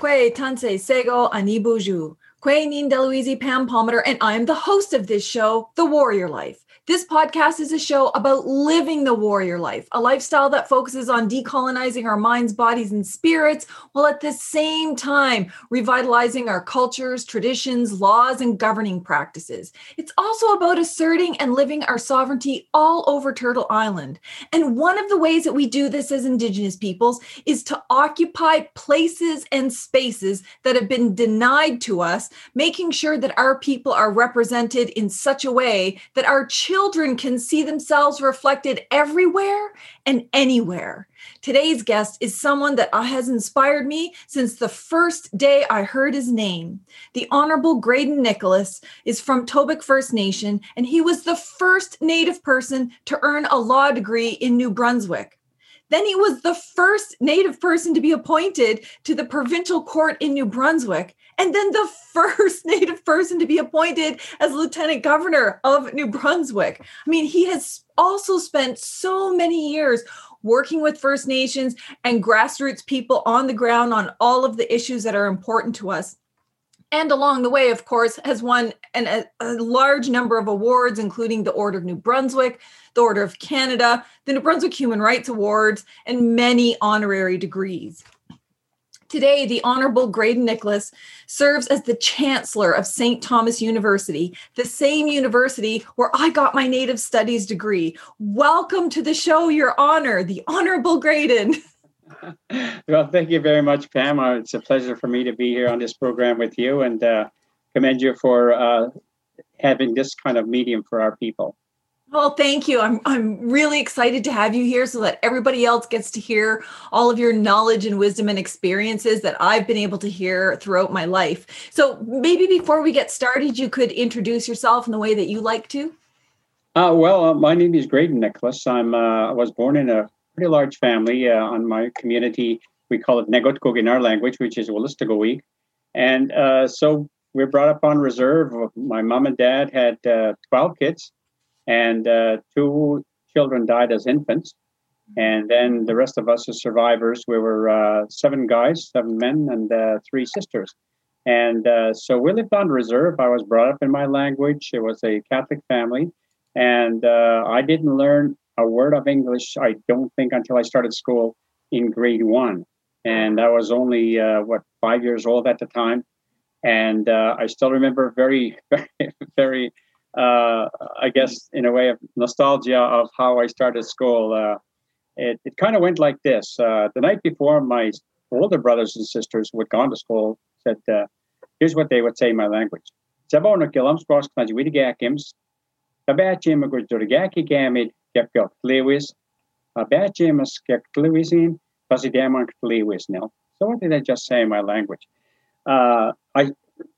Kwe Tanse Sego Anibuju. Kwe Nin Pam Palmater, and I am the host of this show, The Warrior Life. This podcast is a show about living the warrior life, a lifestyle that focuses on decolonizing our minds, bodies, and spirits, while at the same time revitalizing our cultures, traditions, laws, and governing practices. It's also about asserting and living our sovereignty all over Turtle Island. And one of the ways that we do this as Indigenous peoples is to occupy places and spaces that have been denied to us, making sure that our people are represented in such a way that our children children can see themselves reflected everywhere and anywhere. Today's guest is someone that has inspired me since the first day I heard his name. The Honorable Graydon Nicholas is from Tobique First Nation, and he was the first Native person to earn a law degree in New Brunswick. Then he was the first Native person to be appointed to the provincial court in New Brunswick and then the first Native person to be appointed as Lieutenant Governor of New Brunswick. I mean, he has also spent so many years working with First Nations and grassroots people on the ground on all of the issues that are important to us. And along the way, of course, has won an, a, a large number of awards, including the Order of New Brunswick, the Order of Canada, the New Brunswick Human Rights Awards, and many honorary degrees. Today, the Honorable Graydon Nicholas serves as the Chancellor of St. Thomas University, the same university where I got my Native Studies degree. Welcome to the show, Your Honor, the Honorable Graydon. well, thank you very much, Pam. Uh, it's a pleasure for me to be here on this program with you and uh, commend you for uh, having this kind of medium for our people. Well, thank you. I'm I'm really excited to have you here so that everybody else gets to hear all of your knowledge and wisdom and experiences that I've been able to hear throughout my life. So maybe before we get started, you could introduce yourself in the way that you like to. Uh, well, uh, my name is Graydon Nicholas. I'm uh, I was born in a pretty large family uh, on my community. We call it Neqotkuk in our language, which is Wolastoqiyik. And uh, so we're brought up on reserve. My mom and dad had uh, 12 kids and uh, two children died as infants. And then the rest of us as survivors, we were uh, seven guys, seven men, and uh, three sisters. And uh, so we lived on reserve. I was brought up in my language. It was a Catholic family. And uh, I didn't learn a word of English, I don't think, until I started school in grade one. And I was only, uh, what, five years old at the time. And I still remember very, very, very uh, I guess, in a way of nostalgia of how I started school. Uh, it, it kind of went like this. Uh, the night before, my older brothers and sisters would go to school, said, uh, here's what they would say in my language. Cross nil. So what did I just say in my language? Uh, I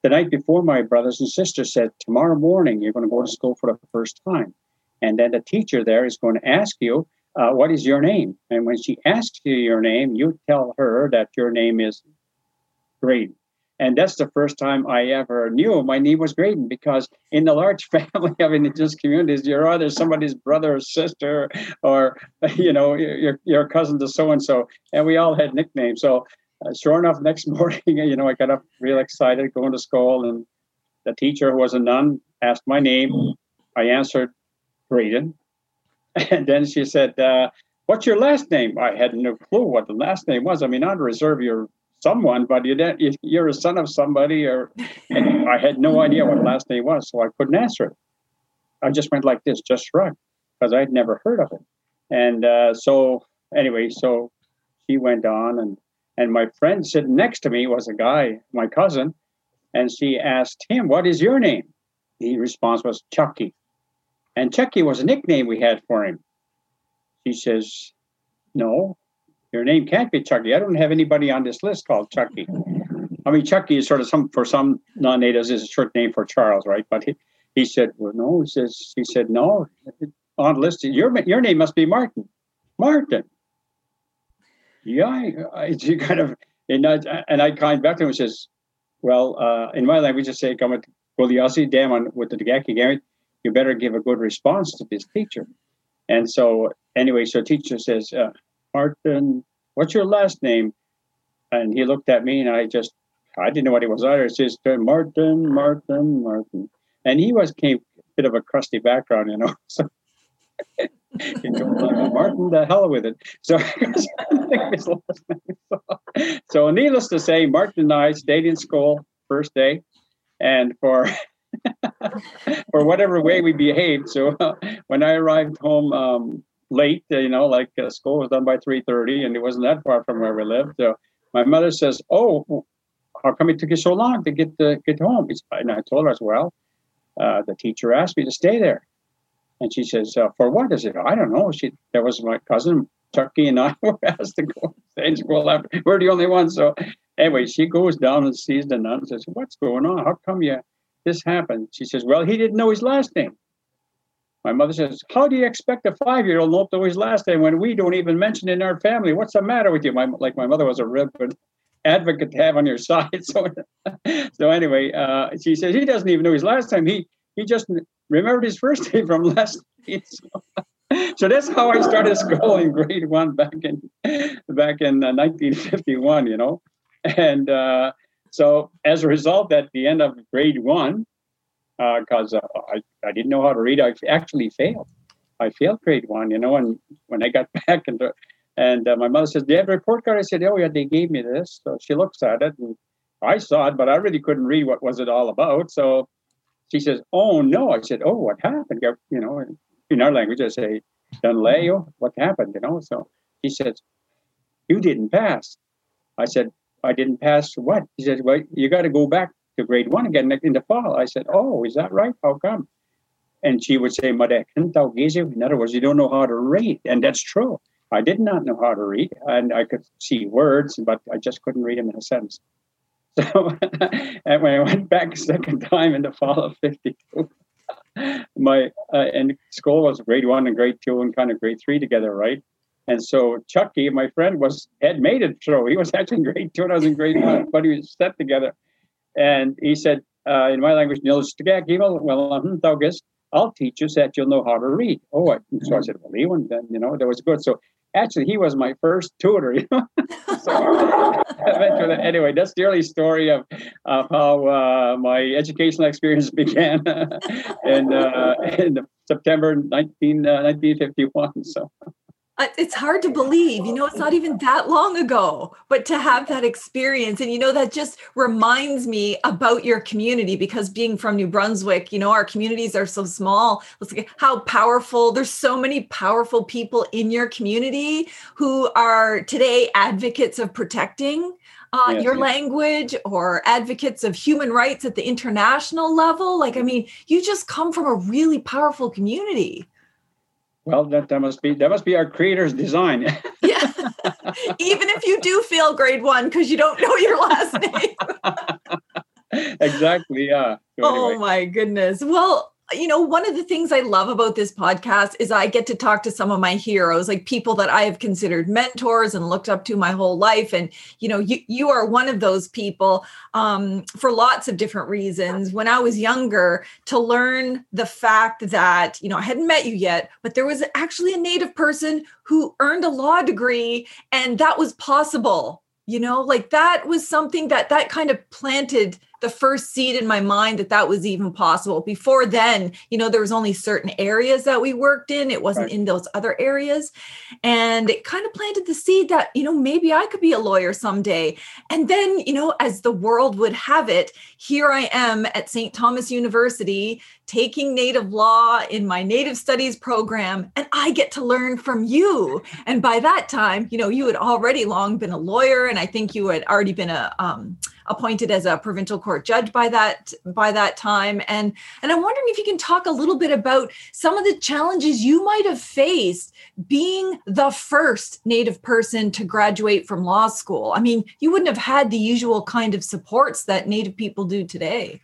the night before, my brothers and sisters said, Tomorrow morning, you're going to go to school for the first time. And then the teacher there is going to ask you, uh, What is your name? And when she asks you your name, you tell her that your name is Graydon. And that's the first time I ever knew my name was Graydon because in the large family of indigenous communities, you're either somebody's brother or sister or, you know, your, your cousin to so and so. And we all had nicknames. So uh, sure enough, next morning, you know, I got up real excited going to school, and the teacher, who was a nun, asked my name. I answered, Graydon. And then she said, uh, What's your last name? I had no clue what the last name was. I mean, on reserve, you're someone, but you you're a son of somebody, or I had no idea what the last name was, so I couldn't answer it. I just went like this, just shrugged, because I'd never heard of it. And uh, so, anyway, so she went on and and my friend sitting next to me was a guy, my cousin, and she asked him, What is your name? His response was Chucky. And Chucky was a nickname we had for him. She says, No, your name can't be Chucky. I don't have anybody on this list called Chucky. I mean, Chucky is sort of some for some non-natives is a short name for Charles, right? But he, he said, "Well, no." He says, "He said no." On list, your your name must be Martin. Martin yeah, I, I kind of, and I, and I kind back to him and says, well, uh, in my language, I say, come with Goliasi Dam on with the Dagaki game, you better give a good response to this teacher. And so, anyway, so teacher says, uh, Martin, what's your last name? and he looked at me, and I just I didn't know what he was either. Just uh, Martin, Martin, Martin, and he was came a bit of a crusty background, you know. So you know, Martin, the hell with it. So, so needless to say, Martin and I stayed in school first day, and for for whatever way we behaved. So when I arrived home um, late, you know, like uh, school was done by three thirty, and it wasn't that far from where we lived. So my mother says, "Oh, how come it took you so long to get to get home?" And I told her well. Uh, the teacher asked me to stay there. And she says, uh, "For what?" I said, "I don't know." She that was my cousin Turkey and I were asked to go to school. After. We're the only ones. So anyway, she goes down and sees the nun and says, "What's going on? How come you this happened?" She says, "Well, he didn't know his last name." My mother says, "How do you expect a five-year-old not to know his last name when we don't even mention it in our family? What's the matter with you?" My like my mother was a good advocate to have on your side. So so anyway, uh, she says he doesn't even know his last name. He he just remembered his first name from last night. So, so that's how I started school in grade one back in back in uh, 1951. You know, and uh, so as a result, at the end of grade one, because uh, uh, I I didn't know how to read, I actually failed. I failed grade one. You know, and when I got back into and uh, my mother says, "Do you have a report card?" I said, "Oh yeah, they gave me this." So she looks at it, and I saw it, but I really couldn't read what was it all about. So she says, "Oh no!" I said, "Oh, what happened?" You know, in our language, I say, "Dunleo, oh, what happened?" You know. So he says, "You didn't pass." I said, "I didn't pass what?" He said, "Well, you got to go back to grade one again in the fall." I said, "Oh, is that right? How come?" And she would say, In other words, you don't know how to read. And that's true. I did not know how to read, and I could see words, but I just couldn't read them in a sentence. So and when I went back a second time in the fall of 52, my uh, and school was grade one and grade two and kind of grade three together, right? And so Chucky, my friend, was had made it through. He was actually in grade two and I was in grade one, but he was stepped together. And he said, uh, in my language, well, I'll teach you so that you'll know how to read. Oh, so I said, well, Leon, then, you know, that was good. So actually he was my first tutor you know so anyway that's the early story of, of how uh, my educational experience began in, uh, in september 19, uh, 1951 so it's hard to believe you know it's not even that long ago but to have that experience and you know that just reminds me about your community because being from new brunswick you know our communities are so small. Let's look at how powerful there's so many powerful people in your community who are today advocates of protecting uh, yes, your yes. language or advocates of human rights at the international level. Like i mean you just come from a really powerful community well, that, that must be that must be our creator's design. yeah. Even if you do fail grade one because you don't know your last name. exactly. Yeah. So oh anyway. my goodness. Well, you know, one of the things I love about this podcast is I get to talk to some of my heroes, like people that I have considered mentors and looked up to my whole life. And, you know, you, you are one of those people um, for lots of different reasons. When I was younger, to learn the fact that, you know, I hadn't met you yet, but there was actually a Native person who earned a law degree and that was possible, you know, like that was something that that kind of planted the first seed in my mind that that was even possible. Before then, you know, there was only certain areas that we worked in. It wasn't right. in those other areas. And it kind of planted the seed that, you know, maybe I could be a lawyer someday. And then, you know, as the world would have it, here I am at St. Thomas University taking native law in my native studies program and I get to learn from you. And by that time, you know, you had already long been a lawyer and I think you had already been a um, appointed as a provincial court judge by that by that time and and i'm wondering if you can talk a little bit about some of the challenges you might have faced being the first native person to graduate from law school i mean you wouldn't have had the usual kind of supports that native people do today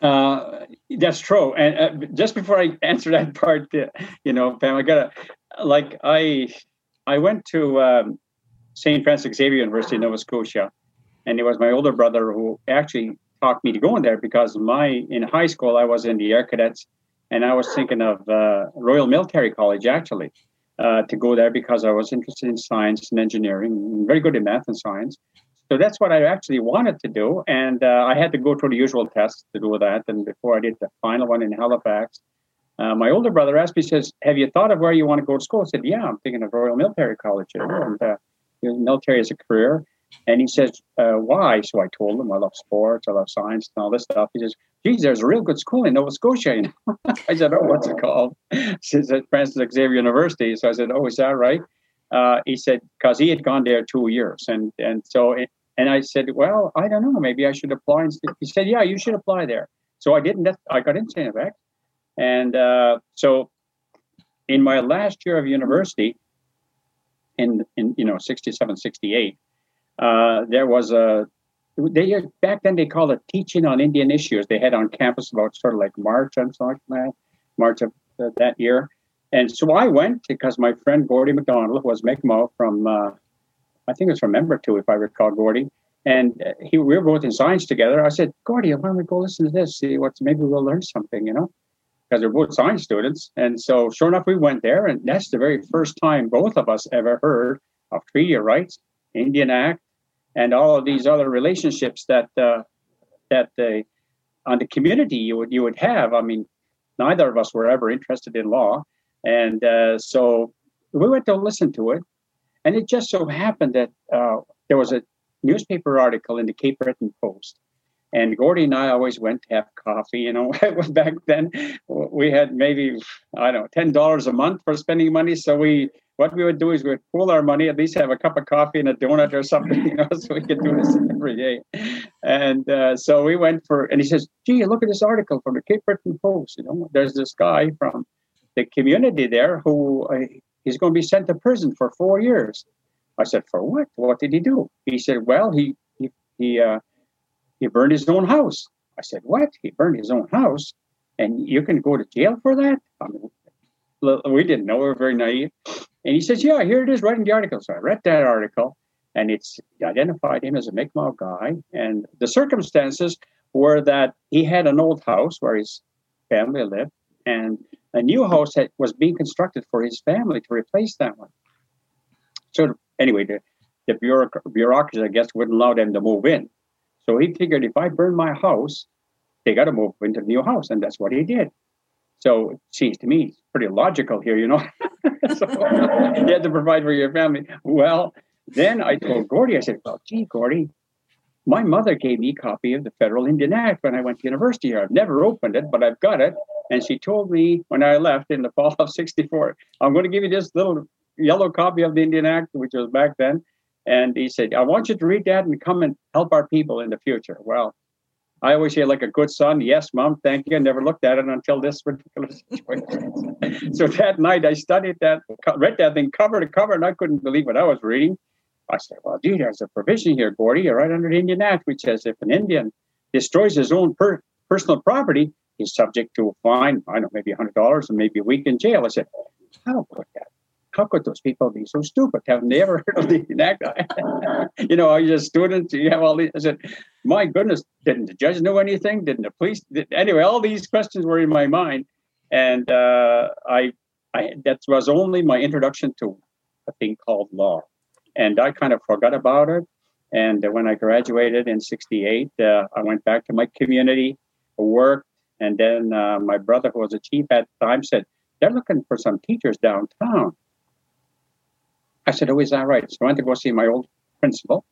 uh, that's true. And uh, just before I answer that part, uh, you know, Pam, I gotta like I I went to um, St. Francis Xavier University in Nova Scotia, and it was my older brother who actually talked me to go in there because my in high school I was in the Air Cadets, and I was thinking of uh, Royal Military College actually uh, to go there because I was interested in science and engineering, very good in math and science. So that's what I actually wanted to do. And uh, I had to go through the usual tests to do that. And before I did the final one in Halifax, uh, my older brother asked me, says, Have you thought of where you want to go to school? I said, Yeah, I'm thinking of Royal Military College. And uh, military as a career. And he says, uh, Why? So I told him, I love sports, I love science, and all this stuff. He says, Geez, there's a real good school in Nova Scotia. I said, Oh, what's it called? He says, at Francis Xavier University. So I said, Oh, is that right? Uh, he said, Because he had gone there two years. And, and so it, and I said, well, I don't know. Maybe I should apply. And he said, yeah, you should apply there. So I didn't. I got into St. And uh, so in my last year of university, in, in you know, 67, 68, uh, there was a, they back then they called it teaching on Indian issues. They had on campus about sort of like March and something like that, March of uh, that year. And so I went because my friend Gordy McDonald was Mi'kmaq from uh, I think it was from Membertou, if I recall, Gordy. And uh, he, we were both in science together. I said, Gordy, why don't we go listen to this? See what's maybe we'll learn something, you know? Because we're both science students. And so, sure enough, we went there, and that's the very first time both of us ever heard of treaty rights, Indian Act, and all of these other relationships that uh, that the on the community you would you would have. I mean, neither of us were ever interested in law, and uh, so we went to listen to it, and it just so happened that uh, there was a newspaper article in the Cape Breton Post. And Gordy and I always went to have coffee. You know, back then we had maybe, I don't know, $10 a month for spending money. So we, what we would do is we'd pool our money, at least have a cup of coffee and a donut or something, you know, so we could do this every day. And uh, so we went for, and he says, gee, look at this article from the Cape Breton Post. You know, there's this guy from the community there who uh, he's going to be sent to prison for four years. I said, for what? What did he do? He said, well, he he he uh, he burned his own house. I said, what? He burned his own house, and you can go to jail for that? I mean, we didn't know. We were very naive. And he says, yeah, here it is, right in the article. So I read that article, and it's identified him as a Mi'kmaq guy. And the circumstances were that he had an old house where his family lived, and a new house had, was being constructed for his family to replace that one. So anyway, the, the bureaucracy, I guess, wouldn't allow them to move in. So he figured if I burn my house, they got to move into the new house, and that's what he did. So it seems to me pretty logical here, you know. so you had to provide for your family. Well, then I told Gordy, I said, "Well, gee, Gordy, my mother gave me a copy of the Federal Indian Act when I went to university here. I've never opened it, but I've got it. And she told me when I left in the fall of 64, I'm going to give you this little yellow copy of the Indian Act, which was back then. And he said, I want you to read that and come and help our people in the future. Well, I always say, like a good son, yes, mom, thank you. I never looked at it until this particular situation. so that night I studied that, read that thing cover to cover, and I couldn't believe what I was reading. I said, well, dude, there's a provision here, Gordy, right under the Indian Act, which says if an Indian destroys his own per- personal property, he's subject to a fine, I don't know, maybe $100 and maybe a week in jail. I said, I don't could that? How could those people be so stupid? Haven't they ever heard of the Act? you know, are you a student? You have all these. I said, my goodness, didn't the judge know anything? Didn't the police? Did, anyway, all these questions were in my mind. And uh, I, I, that was only my introduction to a thing called law and I kind of forgot about it. And when I graduated in '68, uh, I went back to my community, worked, and then uh, my brother, who was a chief at the time, said they're looking for some teachers downtown. I said, "Oh, is that right?" So I went to go see my old principal,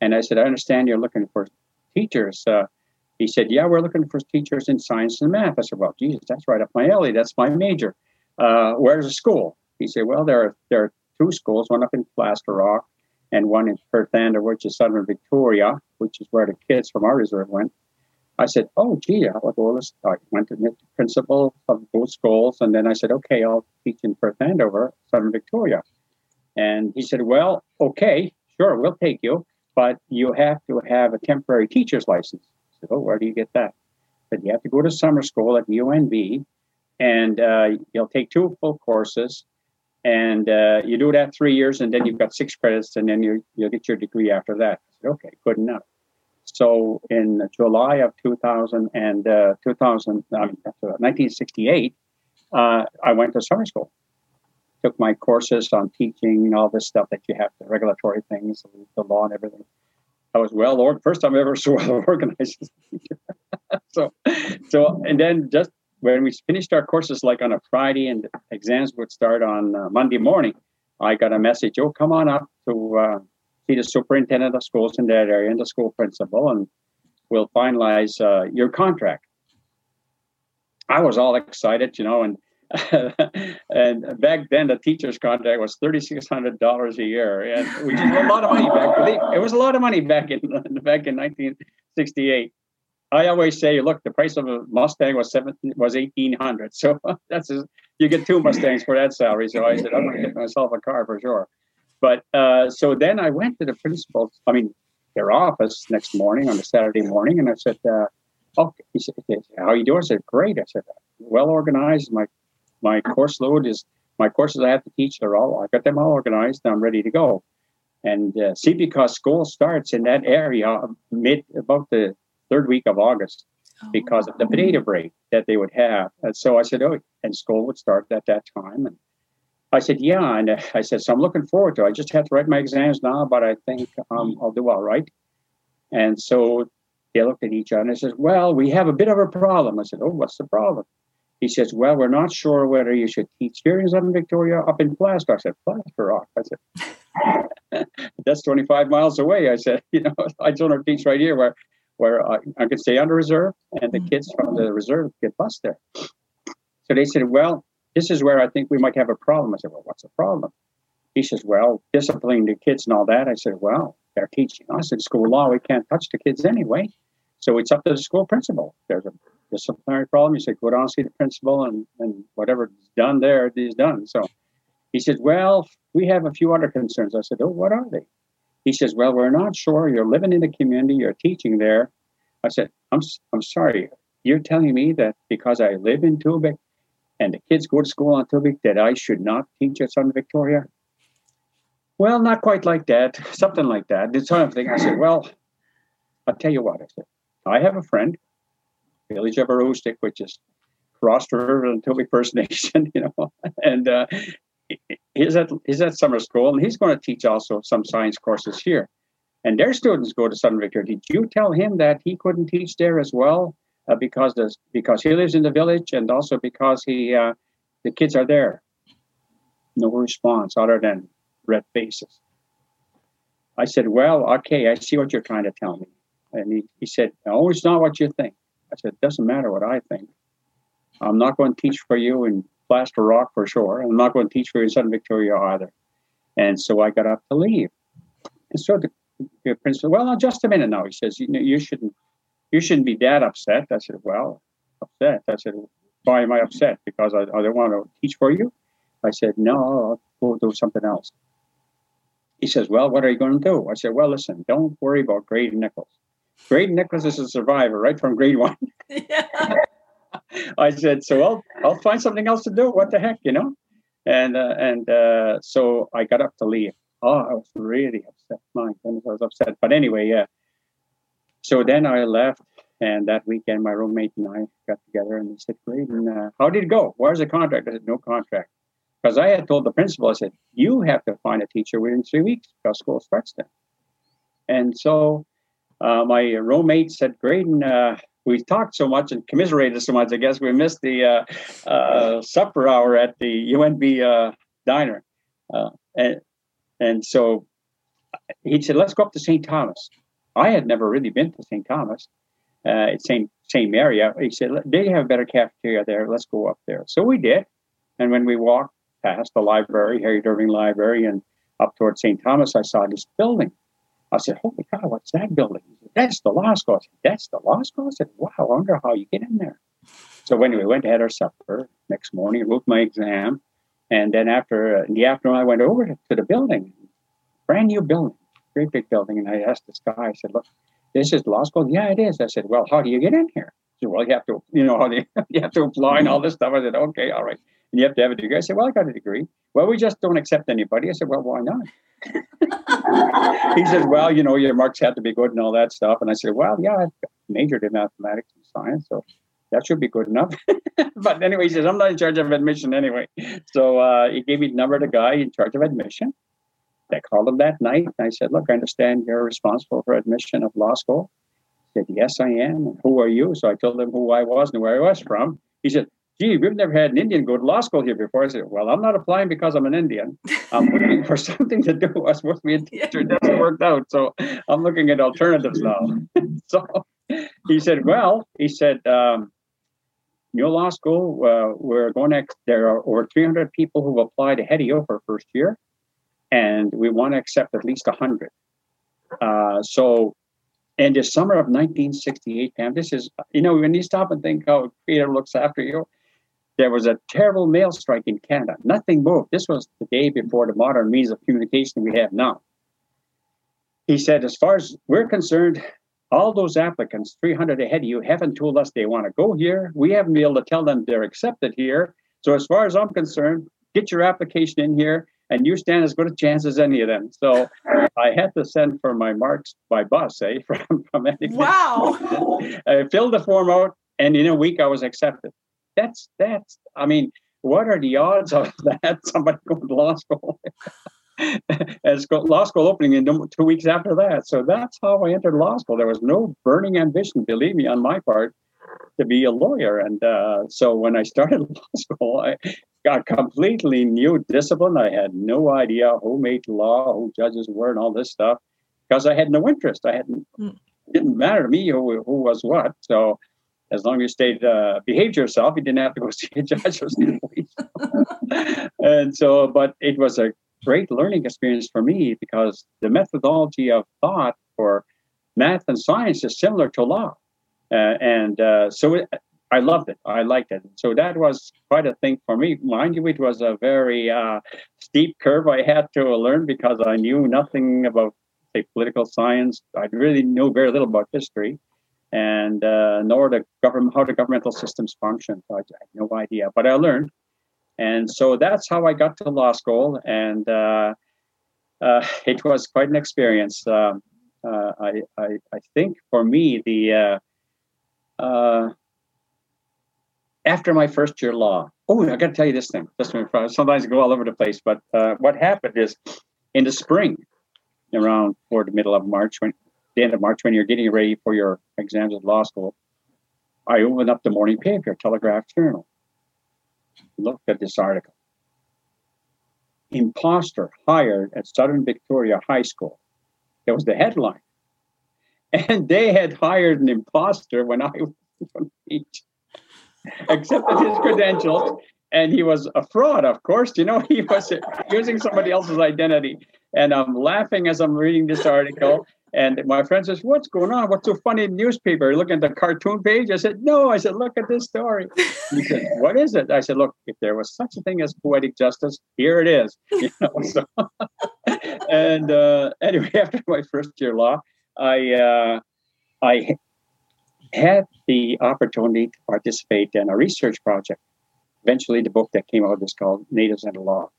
and I said, "I understand you're looking for teachers." Uh, he said, "Yeah, we're looking for teachers in science and math." I said, "Well, Jesus, that's right up my alley. That's my major. Uh, where's the school?" He said, "Well, there are there are two schools, one up in Plaster Rock and one in Perth Perthander, which is southern Victoria, which is where the kids from our reserve went. I said, "Oh, gee, I'll go." I went to meet the principal of both schools, and then I said, "Okay, I'll teach in Perth Andover, Southern Victoria." And he said, "Well, okay, sure, we'll take you, but you have to have a temporary teacher's license." I said, "Oh, where do you get that?" But you have to go to summer school at UNB, and uh, you'll take two full courses, and uh, you do that three years, and then you've got six credits, and then you you'll get your degree after that. I Said, okay, good enough. So in July of 2000 and uh, 2000, I mean, 1968, uh, I went to summer school. Took my courses on teaching all this stuff that you have, the regulatory things, the law and everything. I was well organized. First time ever so well organized. so, so, and then just when we finished our courses, like on a Friday, and exams would start on uh, Monday morning, I got a message. Oh, come on up to uh, see the superintendent of schools in that area and the school principal, and we'll finalize uh, your contract. I was all excited, you know, and and back then the teacher's contract was thirty six hundred dollars a year, and which is a lot of money back. It was a lot of money back in back in nineteen sixty eight. I always say, look, the price of a Mustang was seven was eighteen hundred, so that's you get two Mustangs for that salary. So I said, I'm going to get myself a car for sure. But uh, so then I went to the principal. I mean, their office next morning on a Saturday morning, and I said, uh, "Okay." He said, "How you doing?" I said, "Great." I said, "Well organized. My my course load is my courses I have to teach. They're all I got them all organized. I'm ready to go. And uh, see, because school starts in that area mid about the third week of August oh. because of the potato break that they would have. And so I said, oh, and school would start at that time. And I said, yeah. And uh, I said, so I'm looking forward to it. I just have to write my exams now, but I think um, I'll do all right. And so they looked at each other and I said, well, we have a bit of a problem. I said, oh, what's the problem? He says, Well, we're not sure whether you should teach here in Southern Victoria up in Plaster. I said, Plaster Rock. I said, That's 25 miles away. I said, You know, I don't to teach right here where where I, I could stay under reserve and the hmm. kids from the reserve get bused there. So they said, Well, this is where I think we might have a problem. I said, Well, what's the problem? He says, Well, disciplining the kids and all that. I said, Well, they're teaching us in school law. We can't touch the kids anyway. So it's up to the school principal. There's a disciplinary problem. He said, go down see the principal and, and whatever is done there is done. So he said, well, we have a few other concerns. I said, oh, what are they? He says, well, we're not sure. You're living in the community. You're teaching there. I said, I'm, I'm sorry. You're telling me that because I live in Tobique and the kids go to school on Tobique that I should not teach at Southern Victoria? Well, not quite like that. Something like that. This sort of thing. I said, well, I'll tell you what. I said, I have a friend village of Aroostook, which is across the river and Tobique First Nation, you know, and uh, he's at he's at summer school, and he's going to teach also some science courses here. And their students go to Southern Victoria. Did you tell him that he couldn't teach there as well uh, because the, because he lives in the village and also because he uh, the kids are there? No response other than red faces. I said, "Well, okay, I see what you're trying to tell me." And he, he said, "No, it's not what you think." I said, it doesn't matter what I think. I'm not going to teach for you in Plaster Rock for sure. I'm not going to teach for you in Southern Victoria either. And so I got up to leave. And so the, the principal, well, just a minute now. He says, you, you shouldn't, you shouldn't be that upset. I said, well, upset. I said, why am I upset? Because I, I don't want to teach for you. I said, no, go do something else. He says, well, what are you going to do? I said, well, listen, don't worry about Graydon Nichols. Graydon Nichols is a survivor, right from grade one. Yeah. I said, so I'll I'll find something else to do. What the heck, you know? And uh, and uh, so I got up to leave. Oh, I was really upset. My goodness, I was upset. But anyway, yeah. So then I left, and that weekend my roommate and I got together, and he said, "Graydon, uh, how did it go? Where's the contract?" I said, "No contract." Because I had told the principal, I said, "You have to find a teacher within three weeks because school starts then." And so uh, my roommate said, Graydon, uh, we talked so much and commiserated so much. I guess we missed the uh, uh supper hour at the UNB uh, diner. Uh, and, and so he said, let's go up to St. Thomas. I had never really been to St. Thomas. it's same same area. He said they have a better cafeteria there. Let's go up there. So we did, and when we walked past the library, Harriet Irving Library, and up towards St. Thomas, I saw this building I said, Holy cow, what's that building? Said, That's the law school. I said, That's the law school? I said, Wow, I wonder how you get in there. So when we went to have our supper next morning, wrote my exam. And then after in the afternoon, I went over to, the building, brand new building, great big building. And I asked this guy, I said, Look, this is law school? Yeah, it is. I said, Well, how do you get in here? He said, Well, you have to, you know, you have to apply and all this stuff. I said, Okay, all right. And you have to have a degree. I said, Well, I got a degree. Well, we just don't accept anybody. I said, Well, why not? He says, Well, you know, your marks have to be good and all that stuff. And I said, Well, yeah, I majored in mathematics and science, so that should be good enough. but anyway, he says, I'm not in charge of admission anyway. So uh, he gave me the number of the guy in charge of admission. I called him that night and I said, Look, I understand you're responsible for admission of law school. He said, Yes, I am. And who are you? So I told him who I was and where I was from. He said, Gee, we've never had an Indian go to law school here before. I said, Well, I'm not applying because I'm an Indian. I'm looking for something to do. I was supposed to be a teacher. It doesn't work out. So I'm looking at alternatives now. so he said, Well, he said, um, New law school, uh, we're going to, there are over 300 people who applied you for first year and we want to accept at least 100. Uh, so, in the summer of 1968, Pam, this is, you know, when you stop and think how creator looks after you, there was a terrible mail strike in Canada. Nothing moved. This was the day before the modern means of communication we have now. He said, as far as we're concerned, all those applicants, 300 ahead of you, haven't told us they want to go here. We haven't been able to tell them they're accepted here. So, as far as I'm concerned, get your application in here and you stand as good a chance as any of them. So I had to send for my marks by bus, eh? From, from wow. I filled the form out, and in a week I was accepted. That's that's. I mean, what are the odds of that? Somebody going to law school. As law school opening in two weeks after that. So that's how I entered law school. There was no burning ambition, believe me, on my part, to be a lawyer. And uh, so when I started law school, I, a completely new discipline. I had no idea who made law, who judges were, and all this stuff because I had no interest. I hadn't mm. didn't matter to me who, who was what. So as long as you stayed uh, behaved yourself, you didn't have to go see a judge or see police. and so, but it was a great learning experience for me because the methodology of thought for math and science is similar to law. Uh, and uh, so it, I loved it. I liked it. So that was quite a thing for me. Mind you, it was a very uh, steep curve I had to learn because I knew nothing about, say, political science. I really knew very little about history, and uh, nor the government how the governmental systems function. I had no idea, but I learned, and so that's how I got to law school, and uh, uh it was quite an experience. Um, uh, I, I, I think for me the uh, after my first year law. Oh, I got to tell you this thing. Sometimes I go all over the place, but uh, what happened is in the spring, around toward the middle of March, when the end of March, when you're getting ready for your exams at law school, I opened up the morning paper, Telegraph Journal. Looked at this article. Imposter hired at Southern Victoria High School. That was the headline. And they had hired an imposter when I was accepted his credentials and he was a fraud of course you know he was using somebody else's identity and i'm laughing as i'm reading this article and my friend says what's going on? What's so funny in the newspaper looking at the cartoon page? I said no i said look at this story. He said what is it? I said look if there was such a thing as poetic justice here it is. You know so and uh, anyway after my first year law i uh, i had the opportunity to participate in a research project. Eventually, the book that came out was called Natives and the Law,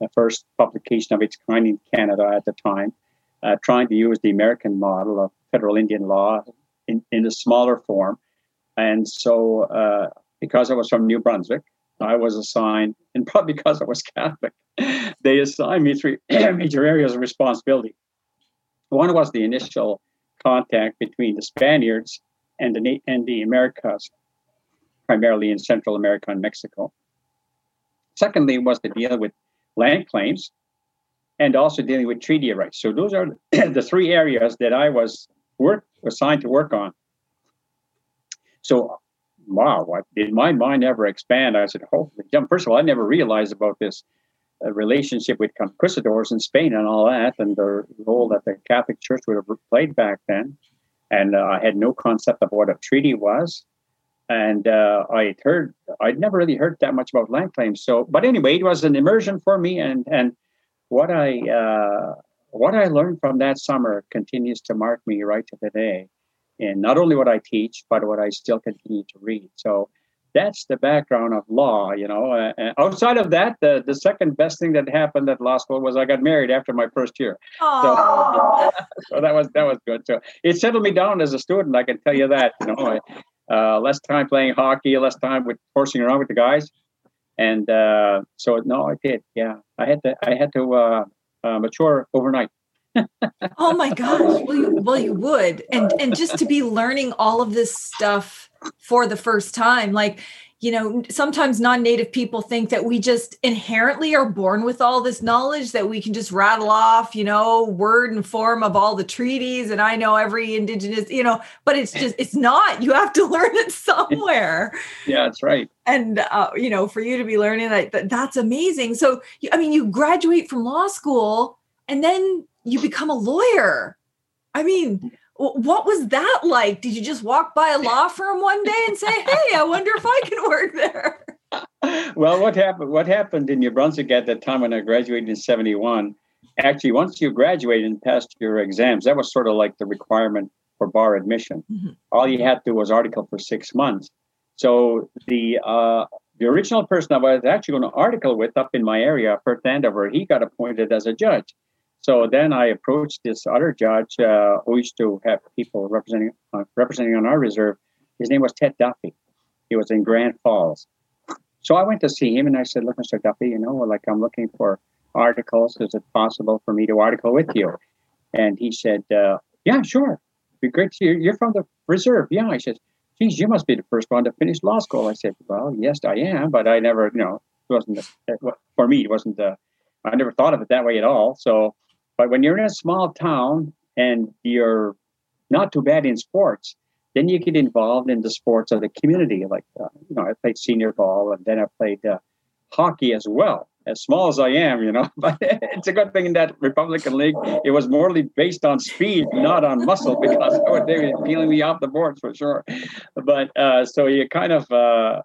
the first publication of its kind in Canada at the time, uh, trying to use the American model of federal Indian law in, in a smaller form. And so, uh, because I was from New Brunswick, I was assigned, and probably because I was Catholic, they assigned me three major areas of responsibility. One was the initial contact between the Spaniards and the, and the Americas, primarily in Central America and Mexico. Secondly, was to deal with land claims and also dealing with treaty rights. So those are the three areas that I was work assigned to work on. So, wow, what, did my mind ever expand? I said, oh, first of all, I never realized about this uh, relationship with conquistadors in Spain and all that, and the role that the Catholic Church would have played back then and uh, I had no concept of what a treaty was. And uh, I heard I'd never really heard that much about land claims. So, but anyway, it was an immersion for me, and and what I uh, what I learned from that summer continues to mark me right to today, and not only what I teach, but what I still continue to read. So that's the background of law. You know, uh, outside of that, the, the second best thing that happened at law school was I got married after my first year. So, so, that was that was good. So it settled me down as a student. I can tell you that. You know, uh, less time playing hockey, less time with forcing around with the guys, and uh, so no, I did. Yeah, I had to. I had to. Uh, uh, mature overnight. oh my gosh! Well you, well, you would, and and just to be learning all of this stuff for the first time, like you know, sometimes non native people think that we just inherently are born with all this knowledge that we can just rattle off, you know, word and form of all the treaties. And I know every indigenous, you know, but it's just, it's not. You have to learn it somewhere. Yeah, that's right. And, uh, you know, for you to be learning that, that that's amazing. So, I mean, you graduate from law school and then you become a lawyer. I mean, what was that like? Did you just walk by a law firm one day and say, "Hey, I wonder if I can work there"? well, what happened? What happened in New Brunswick at that time when I graduated in '71? Actually, once you graduated and passed your exams, that was sort of like the requirement for bar admission. Mm-hmm. All you had to do was article for six months. So the uh, the original person I was actually going to article with up in my area, Perth Andover, he got appointed as a judge. So then I approached this other judge uh, who used to have people representing uh, representing on our reserve. His name was Ted Duffy. He was in Grand Falls. So I went to see him and I said, "Look, Mr. Duffy, you know, like I'm looking for articles. Is it possible for me to article with you?" And he said, uh, "Yeah, sure. Be great to you. You're from the reserve, yeah." I said, "Geez, you must be the first one to finish law school." I said, "Well, yes, I am, but I never, you know, it wasn't for me. It wasn't. I never thought of it that way at all. So." But when you're in a small town and you're not too bad in sports, then you get involved in the sports of the community. Like, uh, you know, I played senior ball and then I played uh, hockey as well. As small as I am, you know, but it's a good thing in that Republican League. It was morely based on speed, not on muscle, because they were peeling me off the boards for sure. But uh, so you kind of, uh,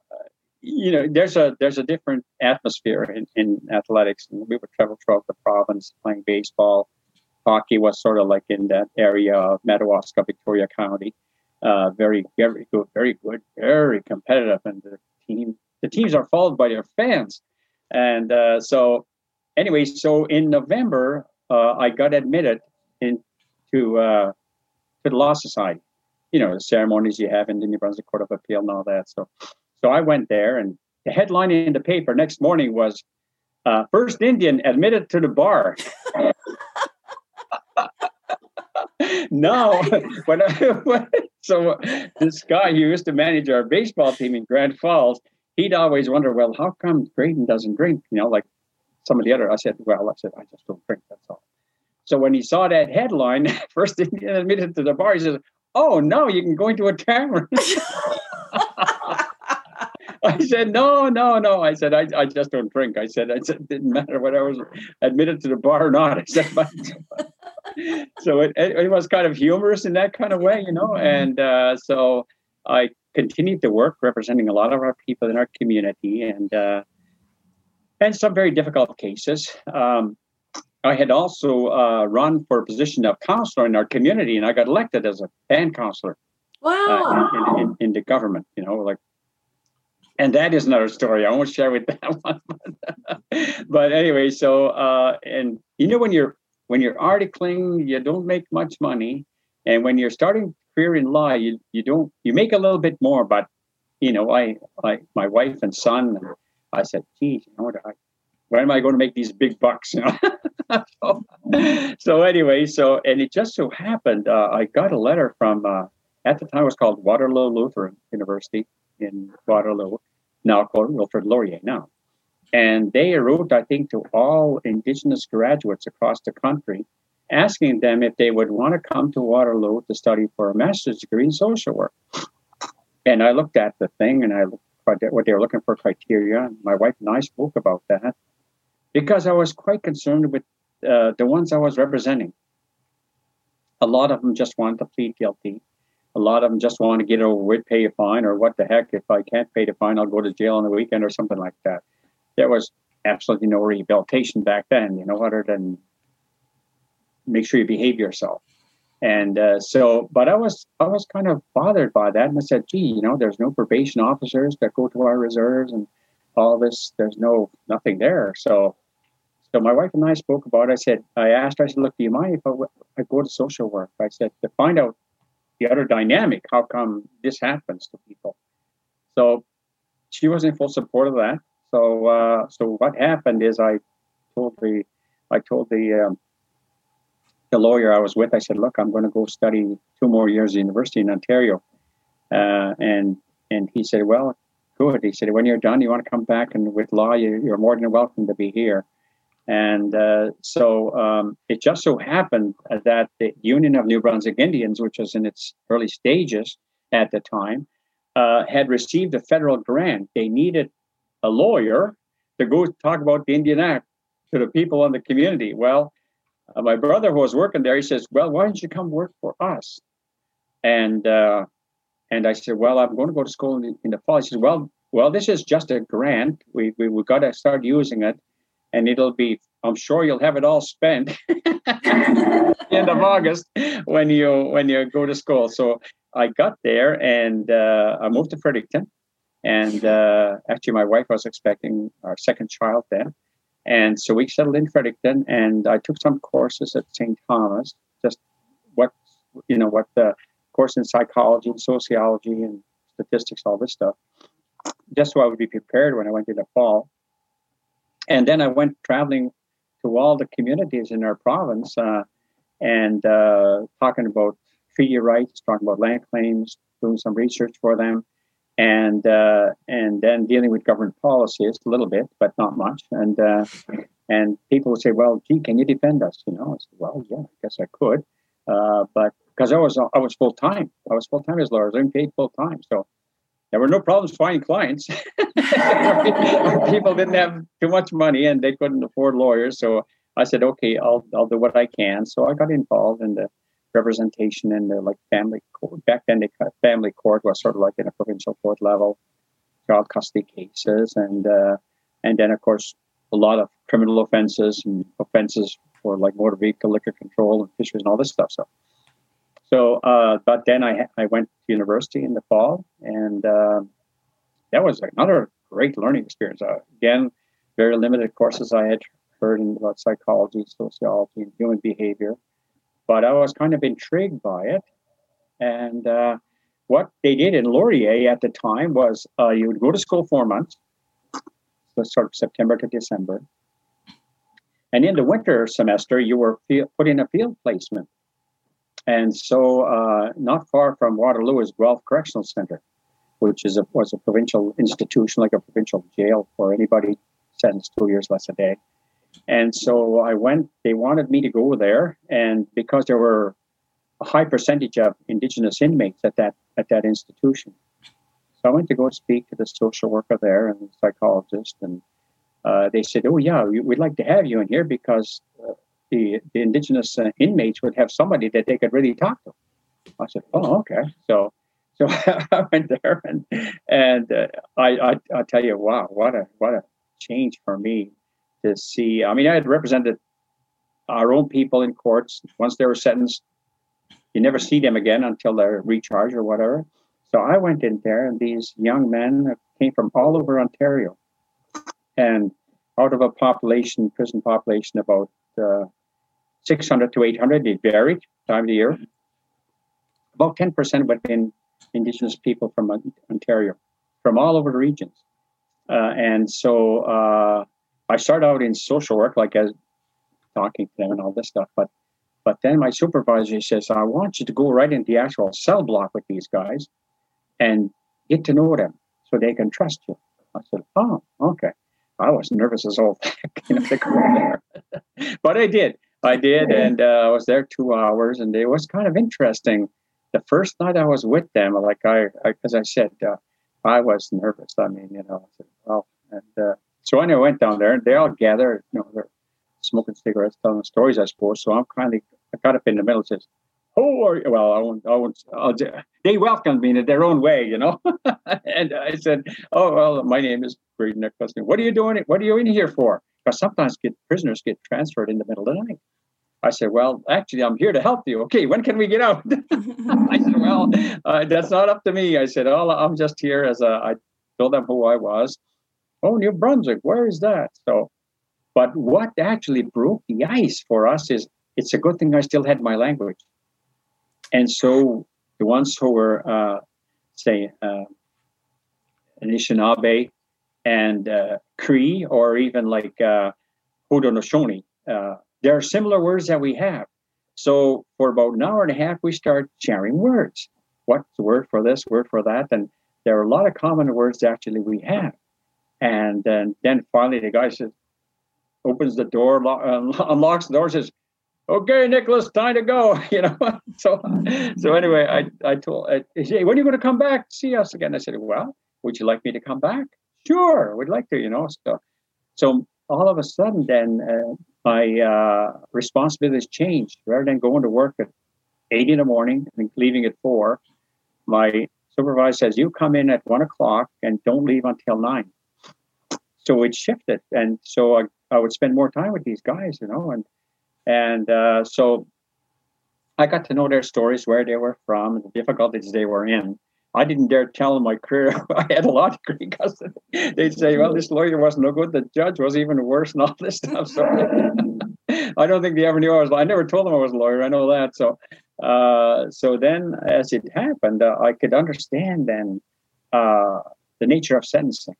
you know, there's a there's a different atmosphere in, in athletics. And we would travel throughout the province playing baseball. Hockey was sort of like in that area of Madawaska, Victoria County. Uh, very, very good, very good, very competitive, and the team the teams are followed by their fans. And uh, so, anyway, so in November, uh, I got admitted into uh, to the Law Society. You know, the ceremonies you have in the New Brunswick Court of Appeal and all that. So so I went there, and the headline in the paper next morning was uh, First Indian admitted to the bar. no, when, I, so this guy who used to manage our baseball team in Grand Falls, he'd always wonder, well, how come Graydon doesn't drink? You know, like some of the other. I said, well, I said, I just don't drink. That's all. So when he saw that headline, first Indian admitted to the bar, he said, "Oh no, you can go into a tavern." I said, no, no, no. I said, I, I just don't drink. I said, I said, it didn't matter whether I was admitted to the bar or not. I said, but so it, it, was kind of humorous in that kind of way, you know. Mm-hmm. And uh, so I continued to work representing a lot of our people in our community and uh, and some very difficult cases. Um, I had also uh, run for a position of counselor in our community, and I got elected as a band counselor. Wow! Uh, in, in, in, the government, you know, like and that is another story. I won't share with that one. but anyway, so uh, and you know when you're when you're articling, you don't make much money, and when you're starting career in law, you you don't you make a little bit more. But you know, I I my wife and son, and I said, geez, you know what? I, when am I going to make these big bucks? You know. so, so, anyway, so and it just so happened uh, I got a letter from uh, at the time it was called Waterloo Lutheran University in Waterloo, now called Wilfrid Laurier now. And they wrote, I think, to all Indigenous graduates across the country, asking them if they would want to come to Waterloo to study for a master's degree in social work. And I looked at the thing and I looked at what they were looking for criteria. My wife and I spoke about that because I was quite concerned with uh, the ones I was representing. A lot of them just wanted to plead guilty a lot of them just want to get over with, pay a fine, or what the heck, if I can't pay the fine, I'll go to jail on the weekend or something like that. There was absolutely no rehabilitation back then, you know, other than make sure you behave yourself. And uh, so, but I was I was kind of bothered by that, and I said, "Gee, you know, there's no probation officers that go to our reserves, and all this. There's no nothing there." So, so my wife and I spoke about. It. I said, I asked I said, "Look, do you mind if I, I go to social work?" I said to find out the other dynamic. How come this happens to people? So she was in full support of that. So uh, so what happened is I told the I told the um, the lawyer I was with, I said, "Look, I'm going to go study two more years at university in Ontario," uh, and and he said, "Well, good." He said, "When you're done, you want to come back and with law, you, are more than welcome to be here." And uh, so um, it just so happened that the Union of New Brunswick Indians, which was in its early stages at the time, uh, had received a federal grant. They needed a lawyer to go talk about the Indian Act to the people in the community. Well, uh, my brother who was working there, he says, "Well, why don't you come work for us?" And uh, and I said, "Well, I'm going to go to school in the, in the fall." He says, "Well, well, this is just a grant. We we we got to start using it." And it'll be i'm sure you'll have it all spent end of august when you when you go to school. So i got there and uh, i moved to fredericton and uh, actually my wife was expecting our second child then. And so we settled in fredericton and i took some courses at st thomas just what you know what the course in psychology and sociology and statistics all this stuff. Just so i would be prepared when i went in the fall and then I went traveling to all the communities in our province uh, and uh, talking about treaty rights, talking about land claims, doing some research for them, and uh, and then dealing with government policies a little bit, but not much. And uh, and people would say, "Well, gee, can you defend us?" You know, I said, "Well, yeah, I guess I could," uh, but because I was I was full time, I was full time as lawyer, I was paid full time, so there were no problems finding clients. People didn't have too much money and they couldn't afford lawyers. So I said, okay, I'll, I'll do what I can. So I got involved in the representation in the like family court. Back then, the family court was sort of like in a provincial court level, child custody cases, and uh, and then of course a lot of criminal offenses and offenses for like motor vehicle liquor control and fisheries and all this stuff. So so, uh, but then I, I went to university in the fall, and uh, that was another great learning experience. Uh, again, very limited courses I had heard about psychology, sociology, and human behavior, but I was kind of intrigued by it. And uh, what they did in Laurier at the time was uh, you would go to school four months, so sort of September to December, and in the winter semester you were put in a field placement and so, uh, not far from Waterloo is Guelph Correctional Center, which is a, was a provincial institution, like a provincial jail for anybody sentenced two years less a day. And so I went. They wanted me to go there, and because there were a high percentage of Indigenous inmates at that at that institution, so I went to go speak to the social worker there and the psychologist, and uh, they said, "Oh yeah, we'd like to have you in here because uh, the, the indigenous uh, inmates would have somebody that they could really talk to. I said, "Oh, okay." So, so I went there, and and uh, I, I I tell you, wow, what a what a change for me to see. I mean, I had represented our own people in courts. Once they were sentenced, you never see them again until they're recharged or whatever. So I went in there, and these young men came from all over Ontario, and out of a population, prison population, about uh, 600 to 800. It varied time of the year. About 10% would have been Indigenous people from Ontario, from all over the regions. Uh, and so uh, I started out in social work, like as talking to them and all this stuff. But but then my supervisor says, I want you to go right into the actual cell block with these guys and get to know them so they can trust you. I said, Oh, okay. I was nervous as all you know, to go there. but I did. I did, and uh, I was there two hours, and it was kind of interesting. The first night I was with them, like I, as I, I, said, uh, I was nervous. I mean, you know, I said, well, and uh, so when I went down there, they all gathered, you know, they're smoking cigarettes, telling stories, I suppose. So I'm kind of, I got up in the middle and says, "Who are you?" Well, I won't, I won't, I'll, they welcomed me in their own way, you know. and I said, "Oh well, my name is Graydon Nicholas. What are you doing? What are you in here for?" Because sometimes get prisoners get transferred in the middle of the night. I said, Well, actually, I'm here to help you. Okay, when can we get out? I said, Well, uh, that's not up to me. I said, Oh, I'm just here as a, I told them who I was. Oh, New Brunswick, where is that? So, but what actually broke the ice for us is it's a good thing I still had my language. And so the ones who were, uh, say, uh, Anishinaabe and uh, Cree, or even like uh, Haudenosaunee, uh, there are similar words that we have. So for about an hour and a half, we start sharing words. What's the word for this, word for that? And there are a lot of common words actually we have. And then, finally the guy says, opens the door, uh, unlocks the door, says, okay, Nicholas, time to go. You know, so so anyway, I I told I, he said, when are you going to come back see us again? I said, well, would you like me to come back? Sure, we'd like to. You know, so so all of a sudden, then uh, my uh, responsibilities changed. Rather than going to work at eight in the morning and leaving at four, my supervisor says, "You come in at one o'clock and don't leave until nine. So it shifted, and so I, I would spend more time with these guys, you know, and and uh, so I got to know their stories, where they were from, the difficulties they were in. I didn't dare tell them my career. I had a law degree because they'd say, well, this lawyer was no good. The judge was even worse and all this stuff. So I don't think they ever knew I was, I never told them I was a lawyer. I know that. So, uh, so then as it happened, uh, I could understand then uh, the nature of sentencing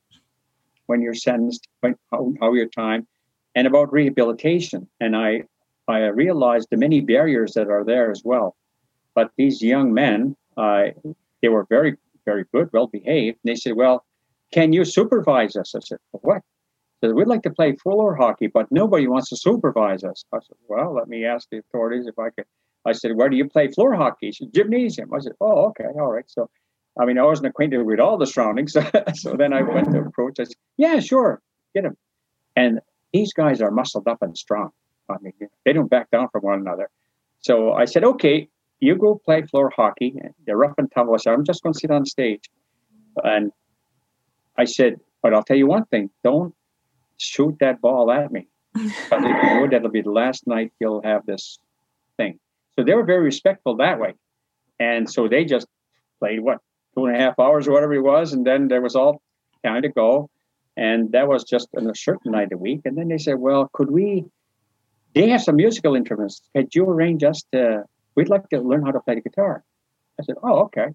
when you're sentenced, when, how, how your time, and about rehabilitation. And I I realized the many barriers that are there as well. But these young men, uh, they were very, very good, well behaved. And they said, Well, can you supervise us? I said, What? They said, We'd like to play floor hockey, but nobody wants to supervise us. I said, Well, let me ask the authorities if I could. I said, Where do you play floor hockey? She said, Gymnasium. I said, Oh, okay, all right. So, I mean, I wasn't acquainted with all the surroundings. so then I went to approach. I said, Yeah, sure, get him. And these guys are muscled up and strong. I mean, they don't back down from one another. So I said, okay, you go play floor hockey. They're rough and tumble. I said, I'm just going to sit on stage. And I said, but I'll tell you one thing: don't shoot that ball at me. Because if you know that'll be the last night you'll have this thing. So they were very respectful that way. And so they just played what two and a half hours or whatever it was, and then there was all time to go. And that was just on a certain night a week. And then they said, Well, could we they have some musical instruments. Could you arrange us to? We'd like to learn how to play the guitar. I said, oh, okay,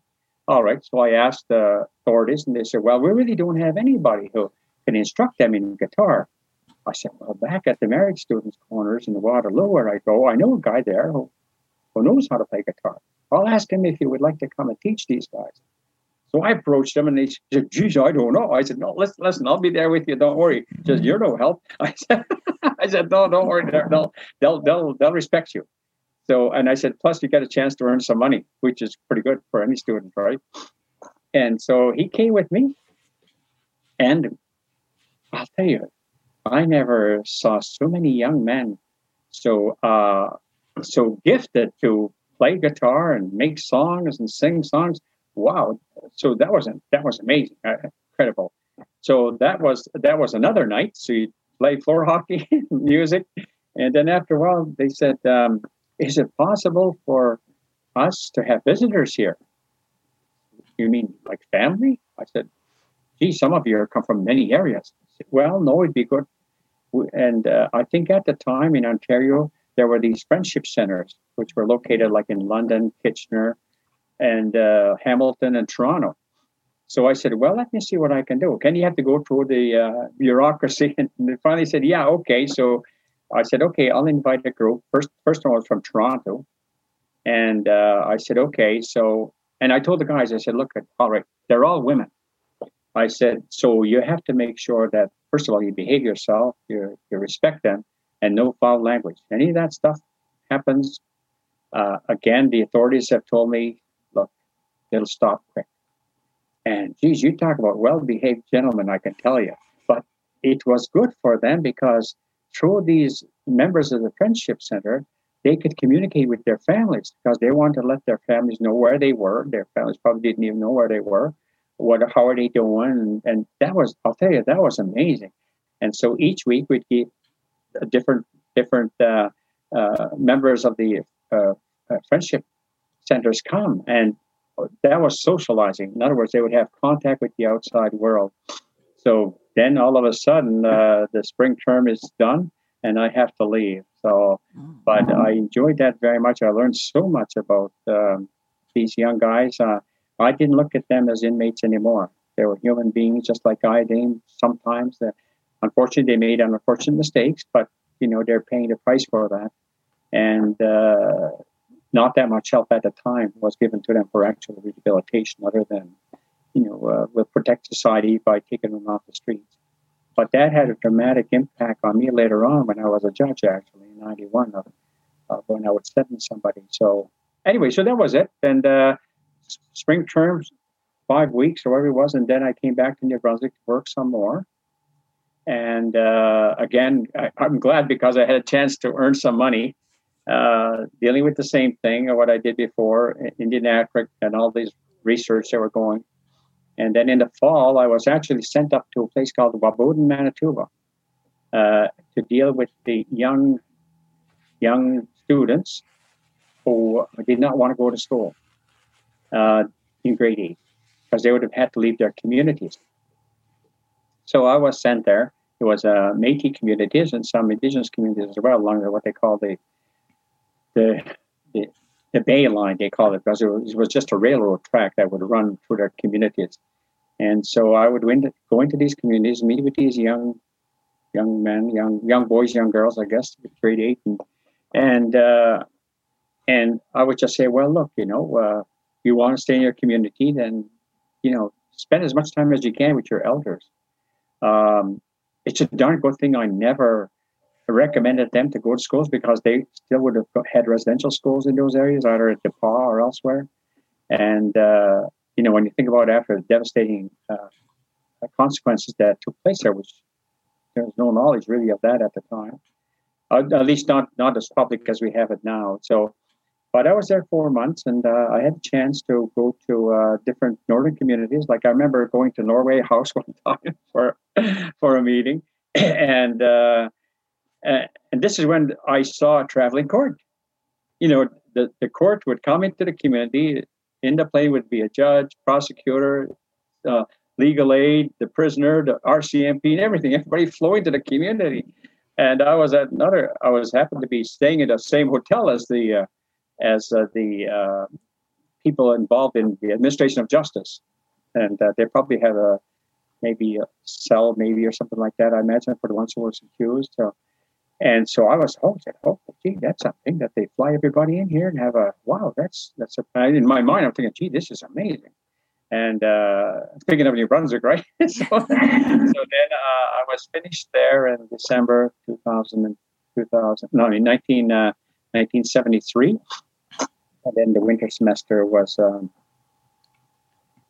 all right. So I asked the authorities, and they said, well, we really don't have anybody who can instruct them in guitar. I said, well, back at the marriage students' corners in Waterloo, where I go, I know a guy there who, who knows how to play guitar. I'll ask him if he would like to come and teach these guys. So I approached them and they said, geez, I don't know. I said, no, listen, listen, I'll be there with you. Don't worry. Just mm-hmm. you're no help. I said, I said, no, don't worry. They'll, they'll, they'll, they'll respect you. So, and I said, plus you get a chance to earn some money, which is pretty good for any student, right? And so he came with me. And I'll tell you, I never saw so many young men so uh, so gifted to play guitar and make songs and sing songs. Wow. So that wasn't that was amazing uh, incredible. So that was that was another night. So you play floor hockey music. And then after a while they said um, is it possible for us to have visitors here you mean like family i said gee some of you come from many areas said, well no it'd be good and uh, i think at the time in ontario there were these friendship centers which were located like in london kitchener and uh, Hamilton and Toronto. So I said, well, let me see what I can do. Can you have to go through the uh, bureaucracy? And they finally said, yeah, okay. So I said, okay, I'll invite a group. First, first one was from Toronto. And uh, I said, okay. So, and I told the guys, I said, look, all right, they're all women. I said, so you have to make sure that, first of all, you behave yourself, you, you respect them, and no foul language. Any of that stuff happens. Uh, again, the authorities have told me look, it'll stop quick. And geez, you talk about well behaved gentlemen, I can tell you. But it was good for them because through these members of the Friendship Center, they could communicate with their families because they wanted to let their families know where they were. Their families probably didn't even know where they were. What, how are they doing? And, and that was, I'll tell you, that was amazing. And so each week we'd get different different uh, uh, members of the uh, uh friendship centers come, and that was socializing. In other words, they would have contact with the outside world. So then all of a sudden, uh, the spring term is done and I have to leave. So, but I enjoyed that very much. I learned so much about um, these young guys. Uh, I didn't look at them as inmates anymore. They were human beings just like I did. Sometimes, uh, unfortunately, they made unfortunate mistakes, but you know, they're paying the price for that. And uh, not that much help at the time was given to them for actual rehabilitation, other than, you know, uh, will protect society by kicking them off the streets. But that had a dramatic impact on me later on when I was a judge, actually, in 91, of, when I would sentence somebody. So, anyway, so that was it. And uh, spring terms, five weeks or whatever it was. And then I came back to New Brunswick to work some more. And uh, again, I, am glad because I had a chance to earn some money uh, dealing with the same thing of what I did before, Indian Africa and all these research that were going. And then in the fall, I was actually sent up to a place called Wabowden, Manitoba, uh, to deal with the young young students who did not want to go to school uh, in grade eight because they would have had to leave their communities. So I was sent there. It was uh, Métis communities and some indigenous communities as well, along the, what they call the the the, the Bay Line. They call it because it was, it was, just a railroad track that would run through their communities. And so I would go into these communities, meet with these young young men, young young boys, young girls, I guess, grade eight, and and uh, and I would just say, well, look, you know, uh, you want to stay in your community, then you know, spend as much time as you can with your elders. Um, it's a darn good thing I never recommended them to go to schools because they still would have had residential schools in those areas, either at The Pas or elsewhere. And uh, you know, when you think about after the devastating uh, consequences that took place, there was there was no knowledge really of that at the time, uh, at least not not as public as we have it now. So but I was there four months, and uh, I had a chance to go to uh, different northern communities. Like I remember going to Norway House one time for for a meeting, and uh, and this is when I saw a traveling court. You know, the the court would come into the community. In the plane would be a judge, prosecutor, uh, legal aid, the prisoner, the RCMP, and everything. Everybody flowing to the community. And I was at another. I was happened to be staying in the same hotel as the uh, as uh, the uh, people involved in the administration of justice, and uh, they probably had a maybe a cell, maybe or something like that. I imagine for the ones who were accused. So, and so I was, oh, said, oh, gee, that's something that they fly everybody in here and have a wow. That's that's a, in my mind. I'm thinking, gee, this is amazing. And uh, thinking of New Brunswick, right? so, so then uh, I was finished there in December 2000, 2000 no, in 19, 1973 and then the winter semester was um,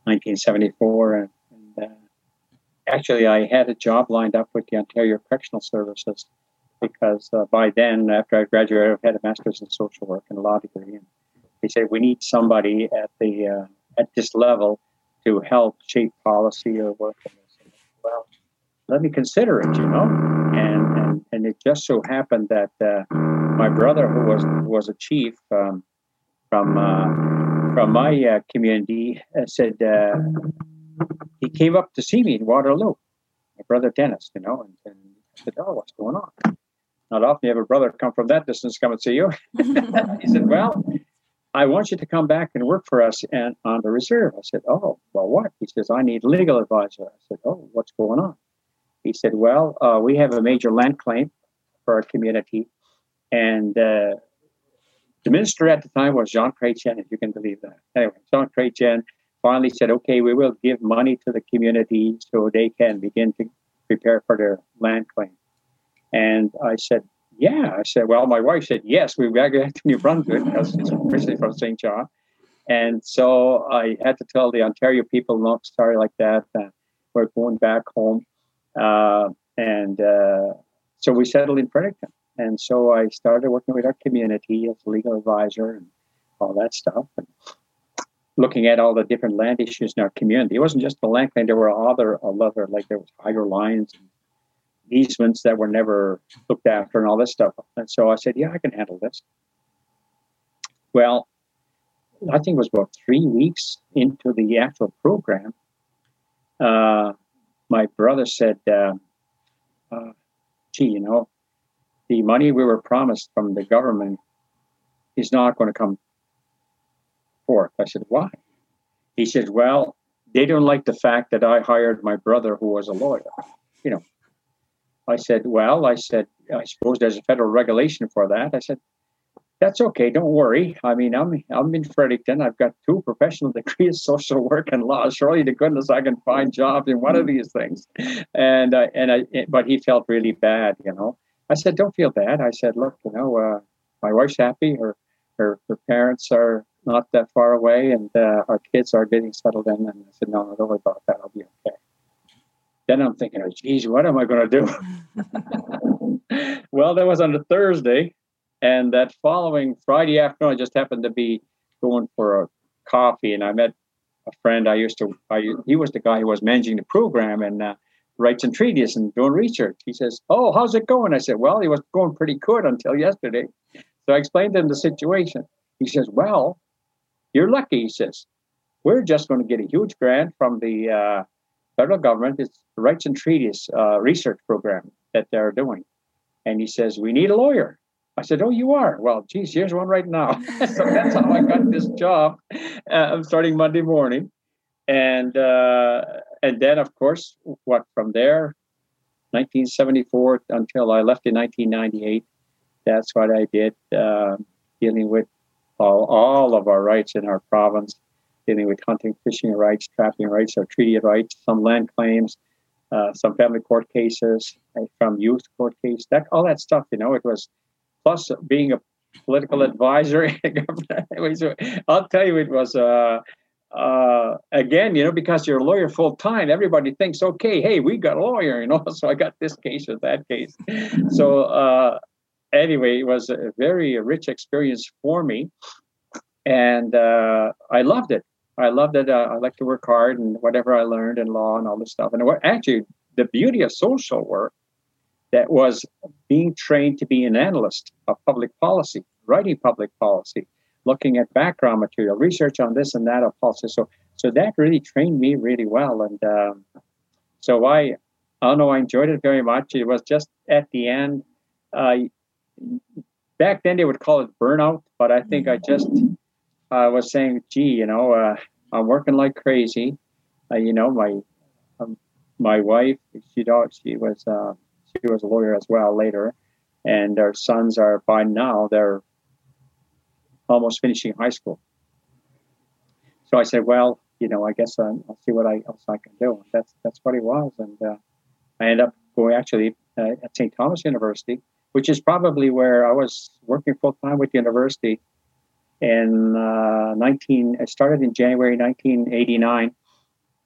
1974. And, and uh, actually, I had a job lined up with the Ontario Correctional Services because uh, by then, after I graduated, I had a master's in social work and a law degree. And they said we need somebody at the uh, at this level to help shape policy or work on this. Well, let me consider it, you know. And and, and it just so happened that uh, my brother, who was was a chief, um, from uh, from my uh, community uh, said he came up to see me in Waterloo, my brother Dennis, you know, and, and said, "Oh, what's going on?" Not often you have a brother come from that distance come and see you. he said, "Well, I want you to come back and work for us and on the reserve." I said, "Oh, well, what?" He says, "I need legal advisor." I said, "Oh, what's going on?" He said, "Well, uh, we have a major land claim for our community, and." Uh, the minister at the time was Jean Chrétien, if you can believe that. Anyway, Jean Chrétien finally said, okay, we will give money to the community so they can begin to prepare for their land claim. And I said, yeah. I said, well, my wife said, yes, we've got to New Brunswick because she's originally from St. John. And so I had to tell the Ontario people, no, sorry like that, uh, we're going back home. Uh, and uh, so we settled in Fredericton. And so I started working with our community as a legal advisor and all that stuff. And looking at all the different land issues in our community. It wasn't just the land claim, there were other, other like there was hydro lines and easements that were never looked after and all this stuff. And so I said, yeah, I can handle this. Well, I think it was about three weeks into the actual program. Uh, my brother said, uh, uh, gee, you know, the money we were promised from the government is not going to come forth. I said, why? He said, well, they don't like the fact that I hired my brother who was a lawyer. You know, I said, Well, I said, I suppose there's a federal regulation for that. I said, That's okay. Don't worry. I mean, I'm I'm in Fredericton. I've got two professional degrees, social work and law. Surely to goodness I can find jobs in one of these things. And uh, and I, but he felt really bad, you know. I said, Don't feel bad. I said, Look, you know, uh, my wife's happy. Her her her parents are not that far away, and uh, our kids are getting settled in. And I said, No, no, don't worry about that. I'll be okay. Then I'm thinking, oh, geez, what am I going to do? well, that was on a Thursday. And that following Friday afternoon, I just happened to be going for a coffee. And I met a friend I used to, I, he was the guy who was managing the program and uh, Rights and Treaties and doing research. He says, Oh, how's it going? I said, Well, it was going pretty good until yesterday. So I explained to him the situation. He says, Well, you're lucky. He says, We're just going to get a huge grant from the uh, federal government. The Rights and Treaties uh, research program that they're doing. And he says, We need a lawyer. I said, Oh, you are? Well, geez, here's one right now. so that's how I got this job. Uh, I'm starting Monday morning. And uh, and then, of course, what from there, 1974 until I left in 1998, that's what I did, uh, dealing with all, all of our rights in our province dealing with hunting, fishing rights, trapping rights, or treaty rights, some land claims, uh, some family court cases, from youth court case, that all that stuff. You know, it was plus being a political advisor. I'll tell you, it was. Uh, uh, again, you know, because you're a lawyer full time, everybody thinks, okay, hey, we got a lawyer, you know, so I got this case or that case. So, uh, anyway, it was a very rich experience for me, and uh, I loved it. I love that. Uh, I like to work hard and whatever I learned in law and all this stuff. And what actually the beauty of social work that was being trained to be an analyst of public policy, writing public policy, looking at background material, research on this and that of policy. So, so that really trained me really well. And um, so I, I don't know, I enjoyed it very much. It was just at the end. Uh, back then they would call it burnout, but I think I just I was saying, gee, you know, uh, I'm working like crazy. Uh, you know, my um, my wife, she she was uh, she was a lawyer as well later, and our sons are by now they're almost finishing high school. So I said, well, you know, I guess I'll, I'll see what I, else I can do. That's that's what it was, and uh, I ended up going actually uh, at St. Thomas University, which is probably where I was working full time with the university in uh, 19 it started in january 1989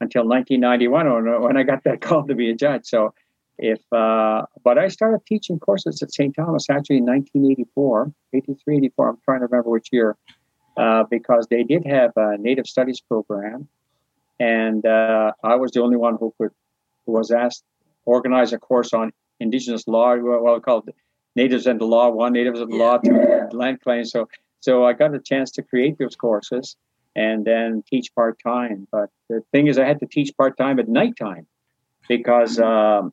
until 1991 when i got that call to be a judge. So if uh, but i started teaching courses at st thomas actually in 1984 83 84 i'm trying to remember which year uh, because they did have a native studies program and uh, i was the only one who could who was asked organize a course on indigenous law well called natives and the law one natives and the law two land claims. So so I got a chance to create those courses and then teach part time. But the thing is, I had to teach part time at nighttime because um,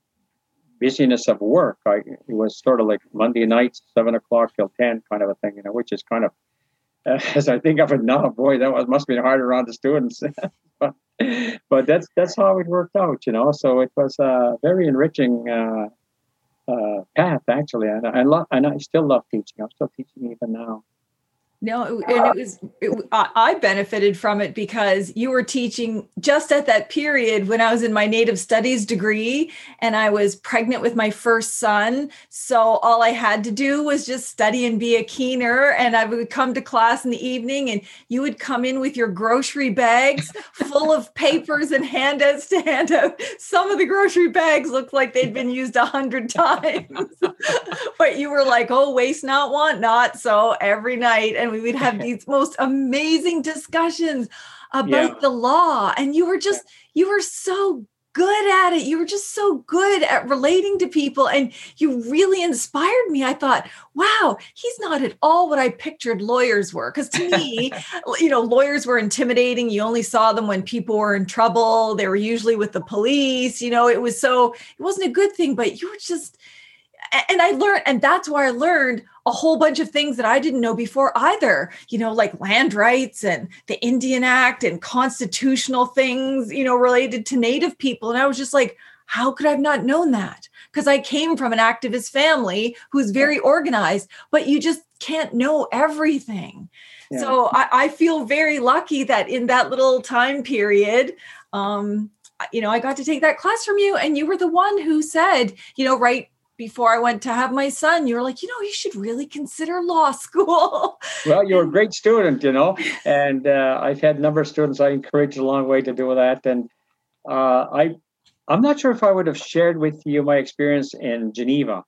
busyness of work. I, it was sort of like Monday nights, seven o'clock till ten, kind of a thing, you know, which is kind of as I think of it now, boy, that was must be harder on the students. but, but that's that's how it worked out, you know. So it was a very enriching uh, uh, path, actually, and I love, and I still love teaching. I'm still teaching even now. No, and it was, it, I benefited from it because you were teaching just at that period when I was in my native studies degree and I was pregnant with my first son. So all I had to do was just study and be a keener. And I would come to class in the evening and you would come in with your grocery bags full of papers and handouts to hand out. Some of the grocery bags looked like they'd been used a hundred times, but you were like, oh, waste not, want not. So every night, and we would have these most amazing discussions about yeah. the law. And you were just, you were so good at it. You were just so good at relating to people and you really inspired me. I thought, wow, he's not at all what I pictured lawyers were. Because to me, you know, lawyers were intimidating. You only saw them when people were in trouble. They were usually with the police. You know, it was so, it wasn't a good thing, but you were just, and I learned, and that's why I learned a whole bunch of things that I didn't know before either, you know, like land rights and the Indian Act and constitutional things, you know, related to Native people. And I was just like, how could I have not known that? Because I came from an activist family who's very organized, but you just can't know everything. Yeah. So I, I, feel very lucky that in that little time period, um, you know, I got to take that class from you, and you were the one who said, you know, right before I went to have my son, you were like, you know, you should really consider law school. Well, you're a great student, you know, and uh, I've had a number of students I encouraged along the way to do that, and uh, I, I'm not sure if I would have shared with you my experience in Geneva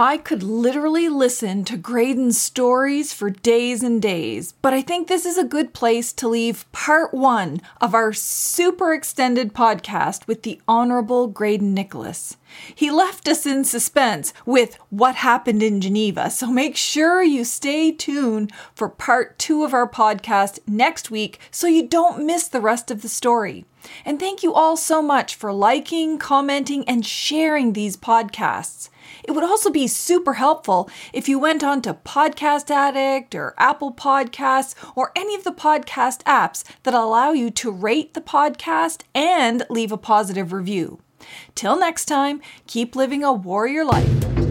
I could literally listen to Graydon's stories for days and days, but I think this is a good place to leave part one of our super extended podcast with the Honorable Graydon Nicholas. He left us in suspense with what happened in Geneva, so make sure you stay tuned for part two of our podcast next week so you don't miss the rest of the story. And thank you all so much for liking, commenting, and sharing these podcasts. It would also be super helpful if you went on to Podcast Addict or Apple Podcasts or any of the podcast apps that allow you to rate the podcast and leave a positive review. Till next time, keep living a warrior life.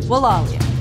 Walalia.